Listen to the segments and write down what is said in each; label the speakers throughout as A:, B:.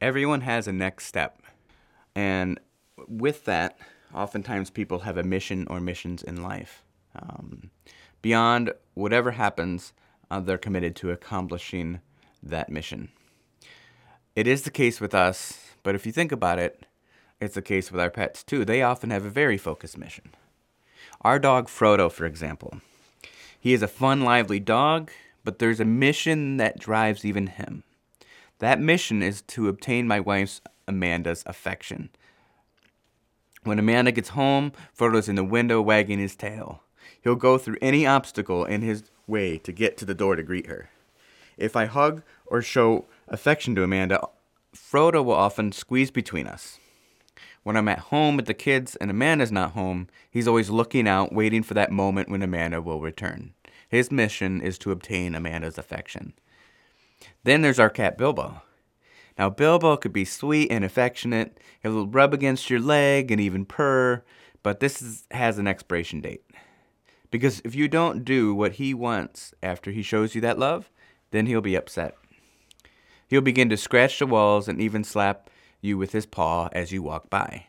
A: everyone has a next step. And with that, oftentimes people have a mission or missions in life. Um, beyond whatever happens, uh, they're committed to accomplishing that mission. It is the case with us, but if you think about it, it's the case with our pets too. They often have a very focused mission. Our dog Frodo, for example, he is a fun, lively dog, but there's a mission that drives even him. That mission is to obtain my wife's Amanda's affection. When Amanda gets home, Frodo's in the window wagging his tail. He'll go through any obstacle in his way to get to the door to greet her. If I hug or show affection to Amanda, Frodo will often squeeze between us. When I'm at home with the kids and Amanda's not home, he's always looking out, waiting for that moment when Amanda will return. His mission is to obtain Amanda's affection. Then there's our cat Bilbo. Now, Bilbo could be sweet and affectionate, he'll rub against your leg and even purr, but this is, has an expiration date. Because if you don't do what he wants after he shows you that love, then he'll be upset. He'll begin to scratch the walls and even slap you with his paw as you walk by.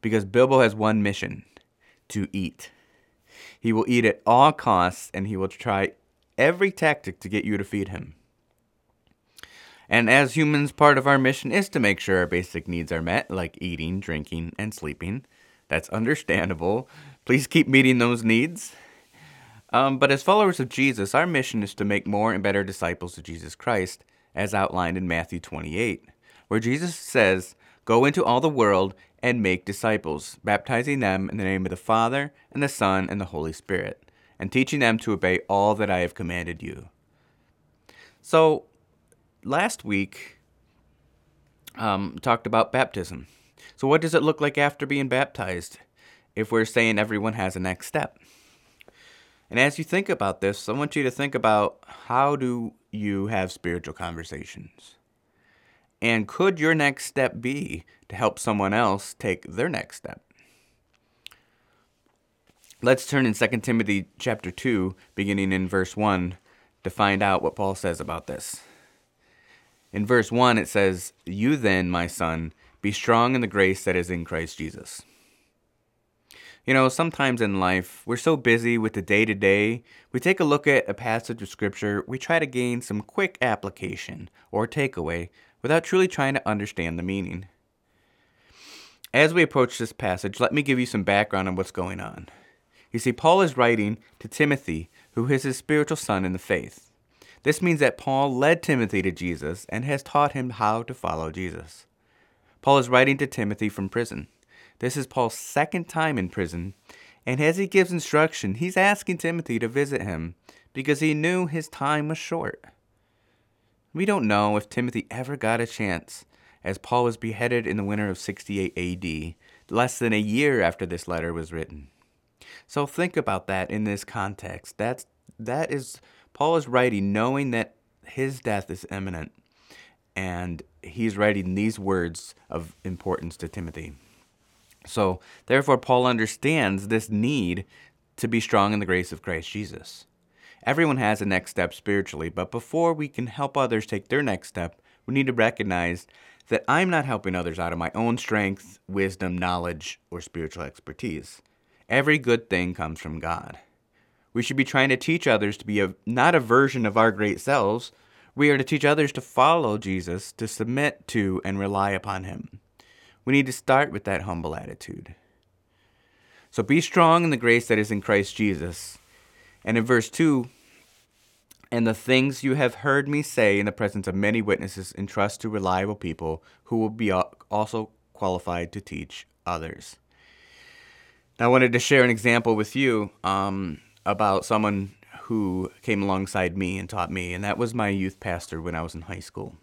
A: Because Bilbo has one mission to eat. He will eat at all costs and he will try every tactic to get you to feed him. And as humans, part of our mission is to make sure our basic needs are met, like eating, drinking, and sleeping. That's understandable. Please keep meeting those needs. Um, but as followers of Jesus, our mission is to make more and better disciples of Jesus Christ, as outlined in Matthew 28, where Jesus says, Go into all the world and make disciples, baptizing them in the name of the Father, and the Son, and the Holy Spirit, and teaching them to obey all that I have commanded you. So, last week, um, talked about baptism. So, what does it look like after being baptized if we're saying everyone has a next step? And as you think about this, I want you to think about how do you have spiritual conversations? And could your next step be to help someone else take their next step? Let's turn in 2 Timothy chapter 2, beginning in verse 1, to find out what Paul says about this. In verse 1, it says, You then, my son, be strong in the grace that is in Christ Jesus. You know, sometimes in life, we're so busy with the day to day, we take a look at a passage of Scripture, we try to gain some quick application or takeaway without truly trying to understand the meaning. As we approach this passage, let me give you some background on what's going on. You see, Paul is writing to Timothy, who is his spiritual son in the faith. This means that Paul led Timothy to Jesus and has taught him how to follow Jesus. Paul is writing to Timothy from prison. This is Paul's second time in prison, and as he gives instruction, he's asking Timothy to visit him because he knew his time was short. We don't know if Timothy ever got a chance, as Paul was beheaded in the winter of 68 AD, less than a year after this letter was written. So think about that in this context. That's that is Paul is writing knowing that his death is imminent, and he's writing these words of importance to Timothy. So, therefore, Paul understands this need to be strong in the grace of Christ Jesus. Everyone has a next step spiritually, but before we can help others take their next step, we need to recognize that I'm not helping others out of my own strength, wisdom, knowledge, or spiritual expertise. Every good thing comes from God. We should be trying to teach others to be a, not a version of our great selves. We are to teach others to follow Jesus, to submit to and rely upon Him. We need to start with that humble attitude. So be strong in the grace that is in Christ Jesus. And in verse 2, and the things you have heard me say in the presence of many witnesses, entrust to reliable people who will be also qualified to teach others. Now, I wanted to share an example with you um, about someone who came alongside me and taught me, and that was my youth pastor when I was in high school.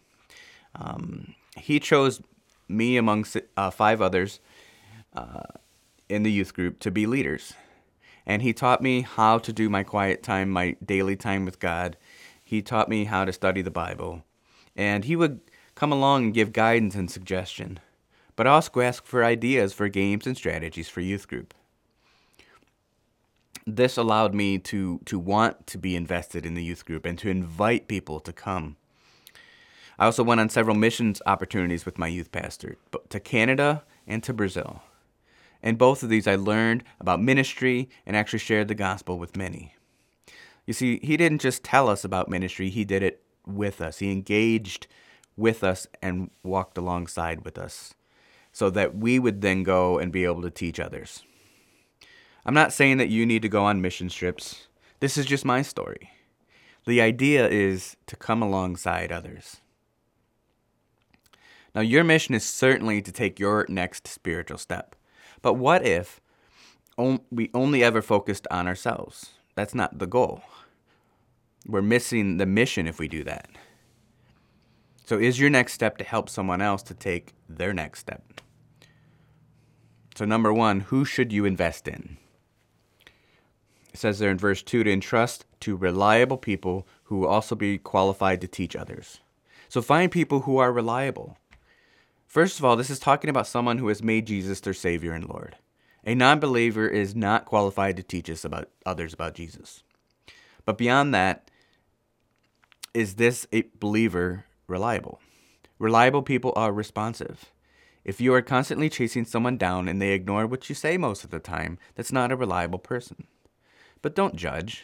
A: Um, he chose me among uh, five others uh, in the youth group to be leaders. And he taught me how to do my quiet time, my daily time with God. He taught me how to study the Bible. And he would come along and give guidance and suggestion, but also ask for ideas for games and strategies for youth group. This allowed me to, to want to be invested in the youth group and to invite people to come. I also went on several missions opportunities with my youth pastor to Canada and to Brazil. In both of these, I learned about ministry and actually shared the gospel with many. You see, he didn't just tell us about ministry, he did it with us. He engaged with us and walked alongside with us so that we would then go and be able to teach others. I'm not saying that you need to go on mission trips. This is just my story. The idea is to come alongside others. Now, your mission is certainly to take your next spiritual step. But what if we only ever focused on ourselves? That's not the goal. We're missing the mission if we do that. So, is your next step to help someone else to take their next step? So, number one, who should you invest in? It says there in verse 2 to entrust to reliable people who will also be qualified to teach others. So, find people who are reliable. First of all, this is talking about someone who has made Jesus their Savior and Lord. A non believer is not qualified to teach us about others about Jesus. But beyond that, is this a believer reliable? Reliable people are responsive. If you are constantly chasing someone down and they ignore what you say most of the time, that's not a reliable person. But don't judge.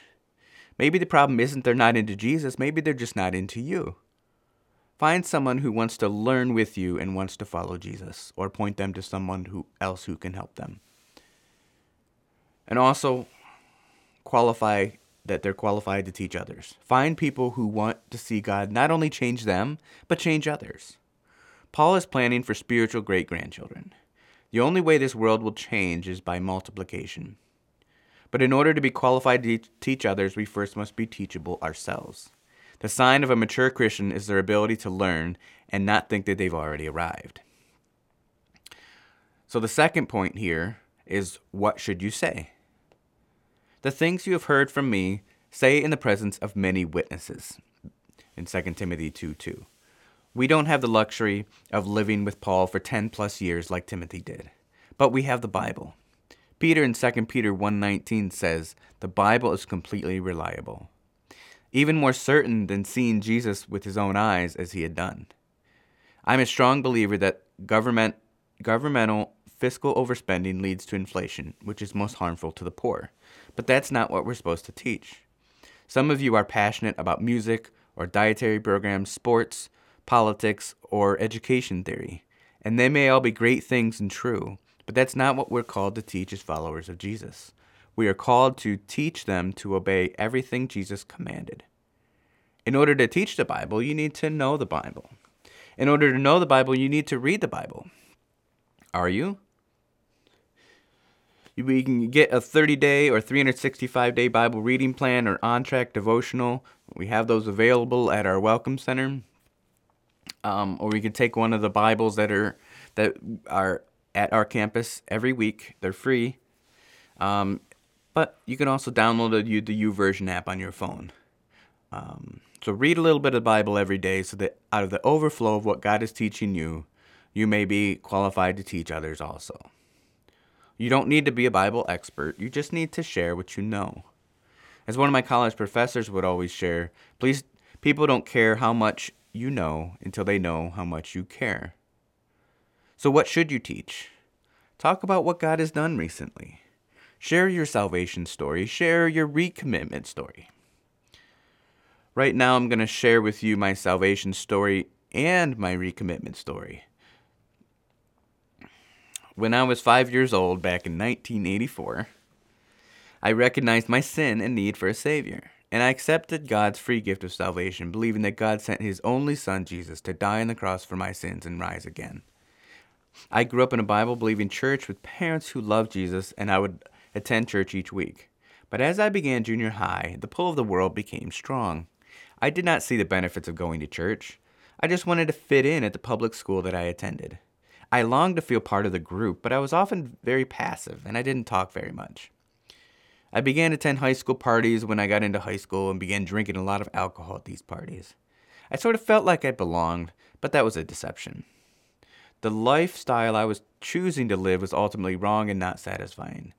A: Maybe the problem isn't they're not into Jesus, maybe they're just not into you. Find someone who wants to learn with you and wants to follow Jesus, or point them to someone who else who can help them. And also qualify that they're qualified to teach others. Find people who want to see God not only change them, but change others. Paul is planning for spiritual great grandchildren. The only way this world will change is by multiplication. But in order to be qualified to teach others, we first must be teachable ourselves. The sign of a mature Christian is their ability to learn and not think that they've already arrived. So the second point here is what should you say? The things you have heard from me, say in the presence of many witnesses. In 2 Timothy 2 2. We don't have the luxury of living with Paul for 10 plus years like Timothy did, but we have the Bible. Peter in 2 Peter 1:19 says, "The Bible is completely reliable." even more certain than seeing Jesus with his own eyes as he had done. I'm a strong believer that government, governmental fiscal overspending leads to inflation, which is most harmful to the poor. But that's not what we're supposed to teach. Some of you are passionate about music or dietary programs, sports, politics, or education theory, and they may all be great things and true, but that's not what we're called to teach as followers of Jesus. We are called to teach them to obey everything Jesus commanded. In order to teach the Bible, you need to know the Bible. In order to know the Bible, you need to read the Bible. Are you? We can get a 30 day or 365 day Bible reading plan or on track devotional. We have those available at our Welcome Center. Um, or we could take one of the Bibles that are that are at our campus every week. They're free. Um, but you can also download the, the YouVersion app on your phone. Um, so read a little bit of the Bible every day so that out of the overflow of what God is teaching you, you may be qualified to teach others also. You don't need to be a Bible expert, you just need to share what you know. As one of my college professors would always share, please people don't care how much you know until they know how much you care. So what should you teach? Talk about what God has done recently. Share your salvation story. Share your recommitment story. Right now, I'm going to share with you my salvation story and my recommitment story. When I was five years old back in 1984, I recognized my sin and need for a Savior, and I accepted God's free gift of salvation, believing that God sent His only Son, Jesus, to die on the cross for my sins and rise again. I grew up in a Bible believing church with parents who loved Jesus, and I would attend church each week. But as I began junior high, the pull of the world became strong. I did not see the benefits of going to church. I just wanted to fit in at the public school that I attended. I longed to feel part of the group, but I was often very passive and I didn't talk very much. I began to attend high school parties when I got into high school and began drinking a lot of alcohol at these parties. I sort of felt like I belonged, but that was a deception. The lifestyle I was choosing to live was ultimately wrong and not satisfying.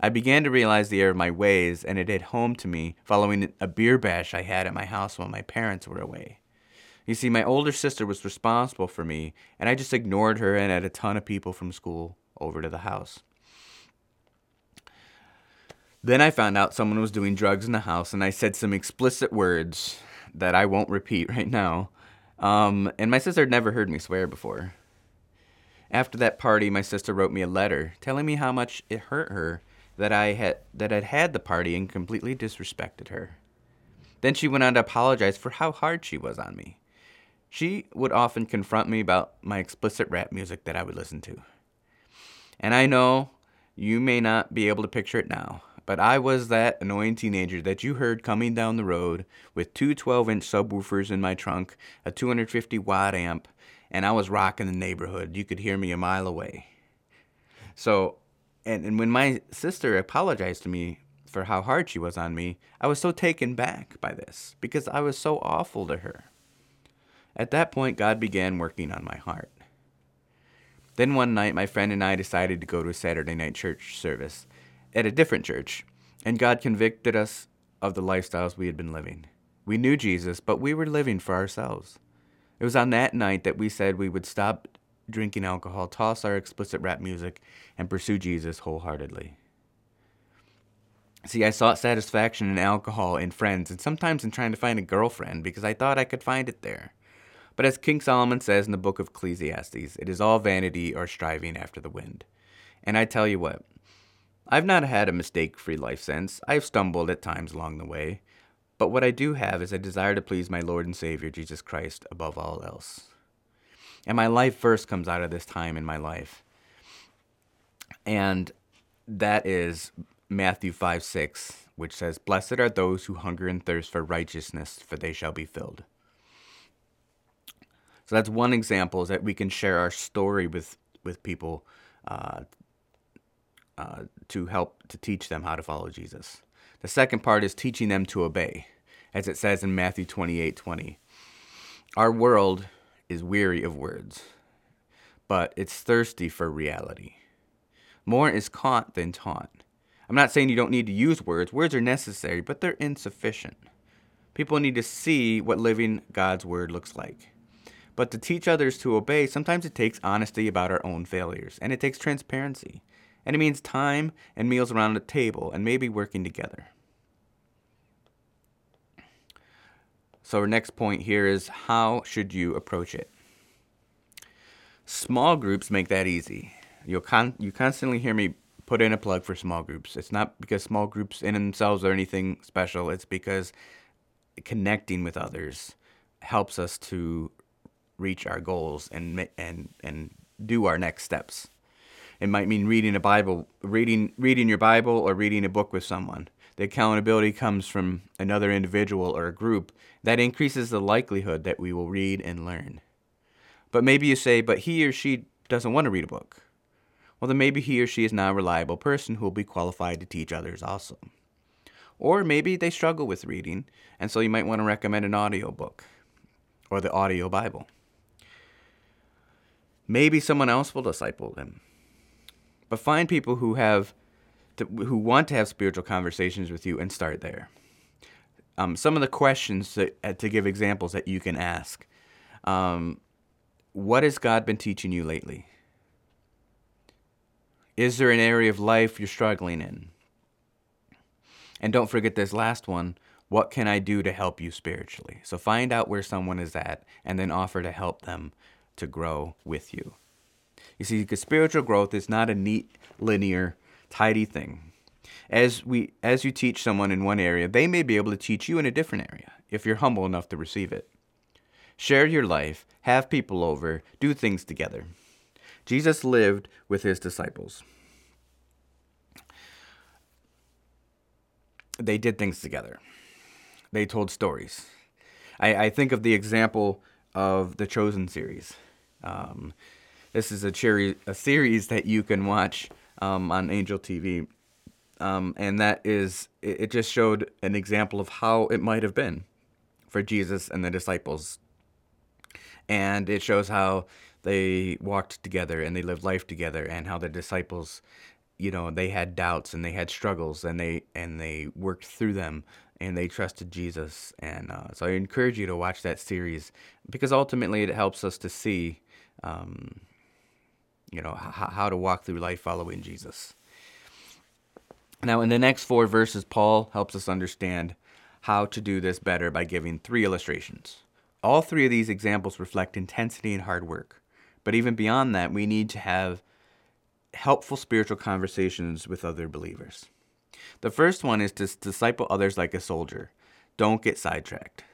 A: I began to realize the error of my ways, and it hit home to me following a beer bash I had at my house while my parents were away. You see, my older sister was responsible for me, and I just ignored her and had a ton of people from school over to the house. Then I found out someone was doing drugs in the house, and I said some explicit words that I won't repeat right now. Um, and my sister had never heard me swear before. After that party, my sister wrote me a letter telling me how much it hurt her that I had that I'd had the party and completely disrespected her. Then she went on to apologize for how hard she was on me. She would often confront me about my explicit rap music that I would listen to. And I know you may not be able to picture it now, but I was that annoying teenager that you heard coming down the road with two 12 inch subwoofers in my trunk, a 250 watt amp, and I was rocking the neighborhood. You could hear me a mile away. So, and, and when my sister apologized to me for how hard she was on me, I was so taken back by this because I was so awful to her. At that point, God began working on my heart. Then one night, my friend and I decided to go to a Saturday night church service at a different church, and God convicted us of the lifestyles we had been living. We knew Jesus, but we were living for ourselves. It was on that night that we said we would stop drinking alcohol, toss our explicit rap music, and pursue Jesus wholeheartedly. See, I sought satisfaction in alcohol in friends, and sometimes in trying to find a girlfriend because I thought I could find it there. But as King Solomon says in the book of Ecclesiastes, it is all vanity or striving after the wind. And I tell you what, I've not had a mistake free life since. I've stumbled at times along the way. But what I do have is a desire to please my Lord and Savior, Jesus Christ, above all else. And my life verse comes out of this time in my life. And that is Matthew 5 6, which says, Blessed are those who hunger and thirst for righteousness, for they shall be filled. So that's one example is that we can share our story with, with people uh, uh, to help to teach them how to follow Jesus. The second part is teaching them to obey, as it says in Matthew 28 20. Our world is weary of words, but it's thirsty for reality. More is caught than taught. I'm not saying you don't need to use words, words are necessary, but they're insufficient. People need to see what living God's word looks like. But to teach others to obey, sometimes it takes honesty about our own failures, and it takes transparency and it means time and meals around a table and maybe working together. So our next point here is how should you approach it? Small groups make that easy. You'll con- you constantly hear me put in a plug for small groups. It's not because small groups in themselves are anything special. It's because connecting with others helps us to reach our goals and and and do our next steps. It might mean reading a Bible, reading reading your Bible or reading a book with someone. The accountability comes from another individual or a group that increases the likelihood that we will read and learn. But maybe you say, but he or she doesn't want to read a book. Well, then maybe he or she is not a reliable person who will be qualified to teach others also. Or maybe they struggle with reading, and so you might want to recommend an audio book or the audio Bible. Maybe someone else will disciple them. But find people who have to, who want to have spiritual conversations with you and start there. Um, some of the questions that, uh, to give examples that you can ask. Um, what has God been teaching you lately? Is there an area of life you're struggling in? And don't forget this last one. What can I do to help you spiritually? So find out where someone is at and then offer to help them to grow with you. You see, because spiritual growth is not a neat, linear, tidy thing. As we as you teach someone in one area, they may be able to teach you in a different area if you're humble enough to receive it. Share your life, have people over, do things together. Jesus lived with his disciples. They did things together. They told stories. I, I think of the example of the Chosen series. Um, this is a, cherry, a series that you can watch um, on Angel TV. Um, and that is, it, it just showed an example of how it might have been for Jesus and the disciples. And it shows how they walked together and they lived life together and how the disciples you know they had doubts and they had struggles and they and they worked through them and they trusted Jesus. And uh, so I encourage you to watch that series because ultimately it helps us to see, um, you know, h- how to walk through life following Jesus. Now, in the next four verses, Paul helps us understand how to do this better by giving three illustrations. All three of these examples reflect intensity and hard work. But even beyond that, we need to have helpful spiritual conversations with other believers. The first one is to disciple others like a soldier. Don't get sidetracked.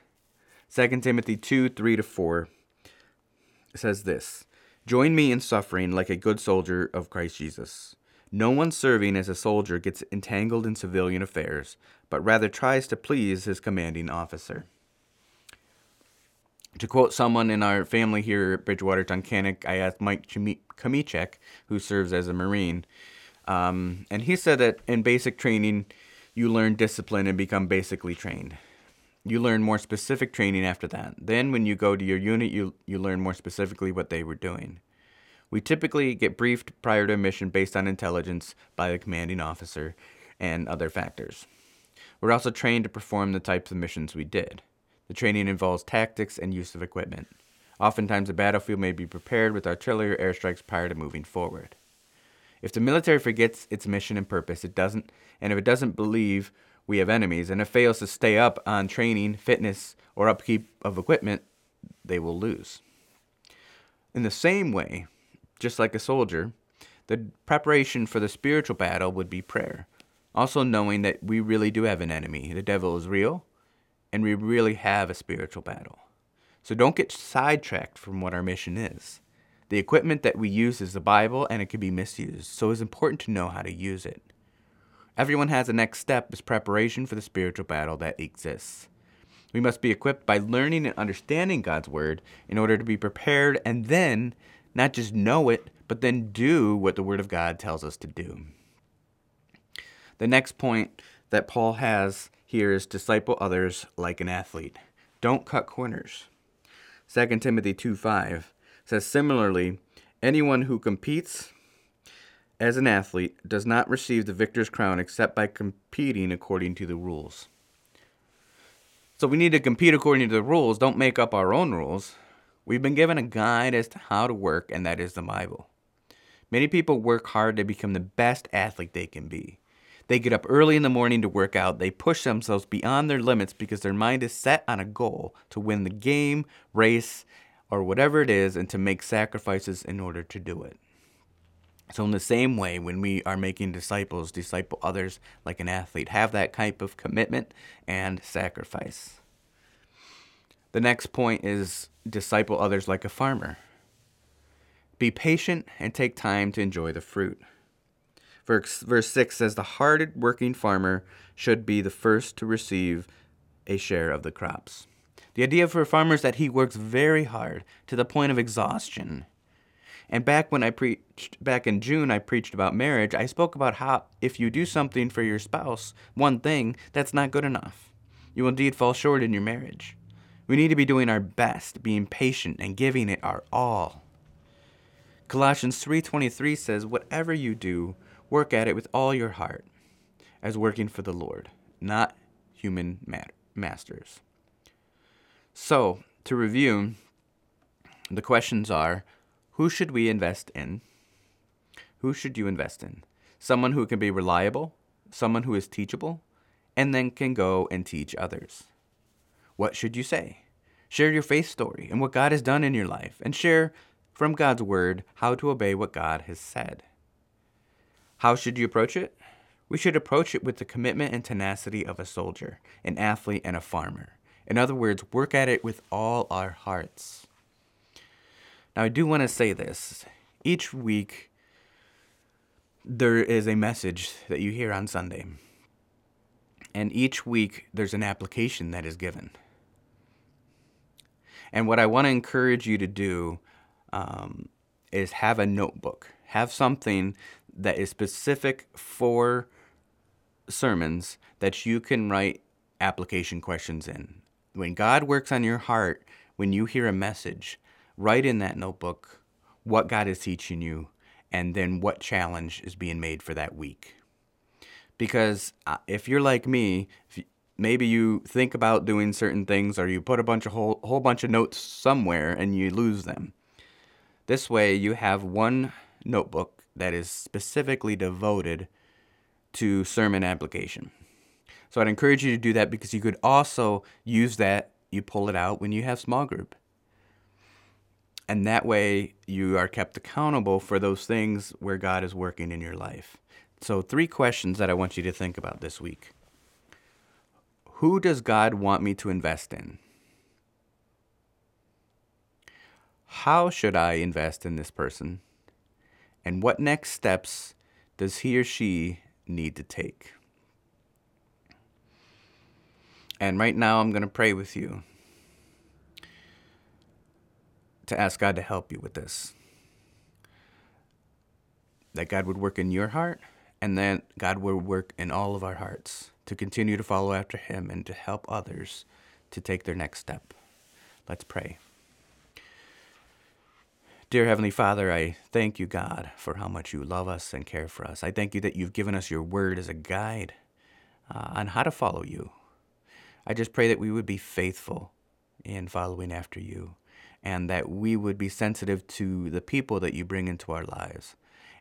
A: 2 Timothy 2 3 to 4 says this Join me in suffering like a good soldier of Christ Jesus. No one serving as a soldier gets entangled in civilian affairs, but rather tries to please his commanding officer. To quote someone in our family here at Bridgewater Tunkhannock, I asked Mike Kamichek, who serves as a Marine, um, and he said that in basic training, you learn discipline and become basically trained. You learn more specific training after that. Then, when you go to your unit, you, you learn more specifically what they were doing. We typically get briefed prior to a mission based on intelligence by the commanding officer and other factors. We're also trained to perform the types of missions we did. The training involves tactics and use of equipment. Oftentimes, a battlefield may be prepared with artillery or airstrikes prior to moving forward. If the military forgets its mission and purpose, it doesn't, and if it doesn't believe we have enemies, and if fails to stay up on training, fitness, or upkeep of equipment, they will lose. In the same way, just like a soldier, the preparation for the spiritual battle would be prayer. Also, knowing that we really do have an enemy. The devil is real, and we really have a spiritual battle. So don't get sidetracked from what our mission is. The equipment that we use is the Bible, and it can be misused, so it's important to know how to use it. Everyone has a next step as preparation for the spiritual battle that exists. We must be equipped by learning and understanding God's Word in order to be prepared and then not just know it, but then do what the Word of God tells us to do. The next point that Paul has here is disciple others like an athlete. Don't cut corners. 2 Timothy 2 5 says, Similarly, anyone who competes as an athlete does not receive the victor's crown except by competing according to the rules. So we need to compete according to the rules. Don't make up our own rules. We've been given a guide as to how to work, and that is the Bible. Many people work hard to become the best athlete they can be. They get up early in the morning to work out. They push themselves beyond their limits because their mind is set on a goal to win the game, race, or whatever it is, and to make sacrifices in order to do it. So, in the same way, when we are making disciples, disciple others like an athlete, have that type of commitment and sacrifice. The next point is disciple others like a farmer. Be patient and take time to enjoy the fruit. Verse, verse 6 says, The hard working farmer should be the first to receive a share of the crops. The idea for a farmer is that he works very hard to the point of exhaustion. And back when I preached, back in June, I preached about marriage. I spoke about how if you do something for your spouse, one thing, that's not good enough. You will indeed fall short in your marriage. We need to be doing our best, being patient and giving it our all. Colossians 3:23 says, "Whatever you do, work at it with all your heart, as working for the Lord, not human masters." So, to review, the questions are, who should we invest in? Who should you invest in? Someone who can be reliable, someone who is teachable, and then can go and teach others. What should you say? Share your faith story and what God has done in your life, and share from God's Word how to obey what God has said. How should you approach it? We should approach it with the commitment and tenacity of a soldier, an athlete, and a farmer. In other words, work at it with all our hearts. Now, I do want to say this. Each week, there is a message that you hear on Sunday. And each week, there's an application that is given. And what I want to encourage you to do um, is have a notebook, have something that is specific for sermons that you can write application questions in. When God works on your heart, when you hear a message, write in that notebook what God is teaching you and then what challenge is being made for that week. Because uh, if you're like me, maybe you think about doing certain things or you put a bunch of whole, whole bunch of notes somewhere and you lose them. This way you have one notebook that is specifically devoted to sermon application. So I'd encourage you to do that because you could also use that, you pull it out when you have small group. And that way you are kept accountable for those things where God is working in your life. So, three questions that I want you to think about this week. Who does God want me to invest in? How should I invest in this person? And what next steps does he or she need to take? And right now, I'm going to pray with you to ask God to help you with this. That God would work in your heart, and that God would work in all of our hearts to continue to follow after Him and to help others to take their next step. Let's pray. Dear Heavenly Father, I thank you, God, for how much you love us and care for us. I thank you that you've given us your word as a guide uh, on how to follow you. I just pray that we would be faithful in following after you and that we would be sensitive to the people that you bring into our lives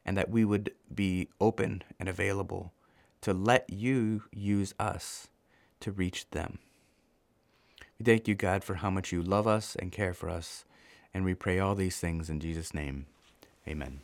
A: and that we would be open and available to let you use us to reach them. We thank you, God, for how much you love us and care for us, and we pray all these things in Jesus' name. Amen.